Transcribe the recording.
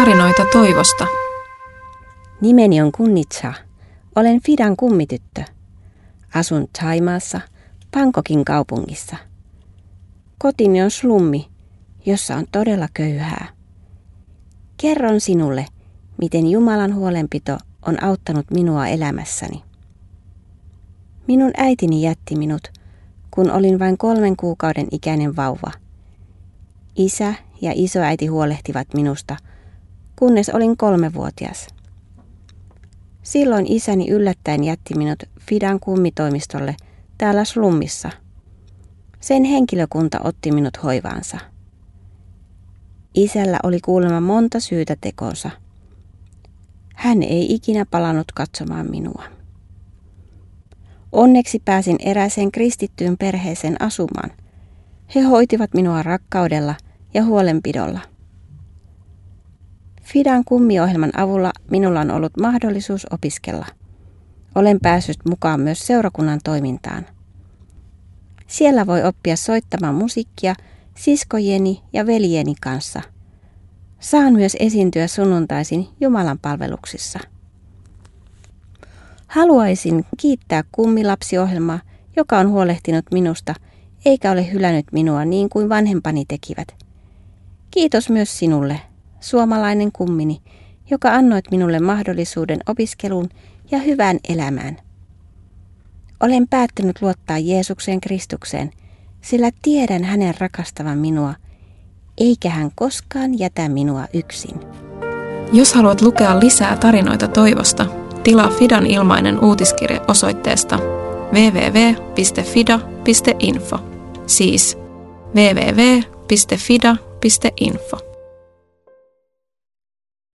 tarinoita toivosta. Nimeni on Kunnitsa. Olen Fidan kummityttö. Asun Taimaassa, Pankokin kaupungissa. Kotini on slummi, jossa on todella köyhää. Kerron sinulle, miten Jumalan huolenpito on auttanut minua elämässäni. Minun äitini jätti minut, kun olin vain kolmen kuukauden ikäinen vauva. Isä ja isoäiti huolehtivat minusta, kunnes olin kolmevuotias. Silloin isäni yllättäen jätti minut Fidan kummitoimistolle täällä slummissa. Sen henkilökunta otti minut hoivaansa. Isällä oli kuulemma monta syytä tekonsa. Hän ei ikinä palannut katsomaan minua. Onneksi pääsin eräiseen kristittyyn perheeseen asumaan. He hoitivat minua rakkaudella ja huolenpidolla. Fidan kummiohjelman avulla minulla on ollut mahdollisuus opiskella. Olen päässyt mukaan myös seurakunnan toimintaan. Siellä voi oppia soittamaan musiikkia siskojeni ja veljeni kanssa. Saan myös esiintyä sunnuntaisin Jumalan palveluksissa. Haluaisin kiittää kummilapsiohjelmaa, joka on huolehtinut minusta eikä ole hylännyt minua niin kuin vanhempani tekivät. Kiitos myös sinulle, suomalainen kummini, joka annoit minulle mahdollisuuden opiskeluun ja hyvään elämään. Olen päättänyt luottaa Jeesukseen Kristukseen, sillä tiedän hänen rakastavan minua, eikä hän koskaan jätä minua yksin. Jos haluat lukea lisää tarinoita toivosta, tilaa Fidan ilmainen uutiskirje osoitteesta www.fida.info, siis www.fida.info.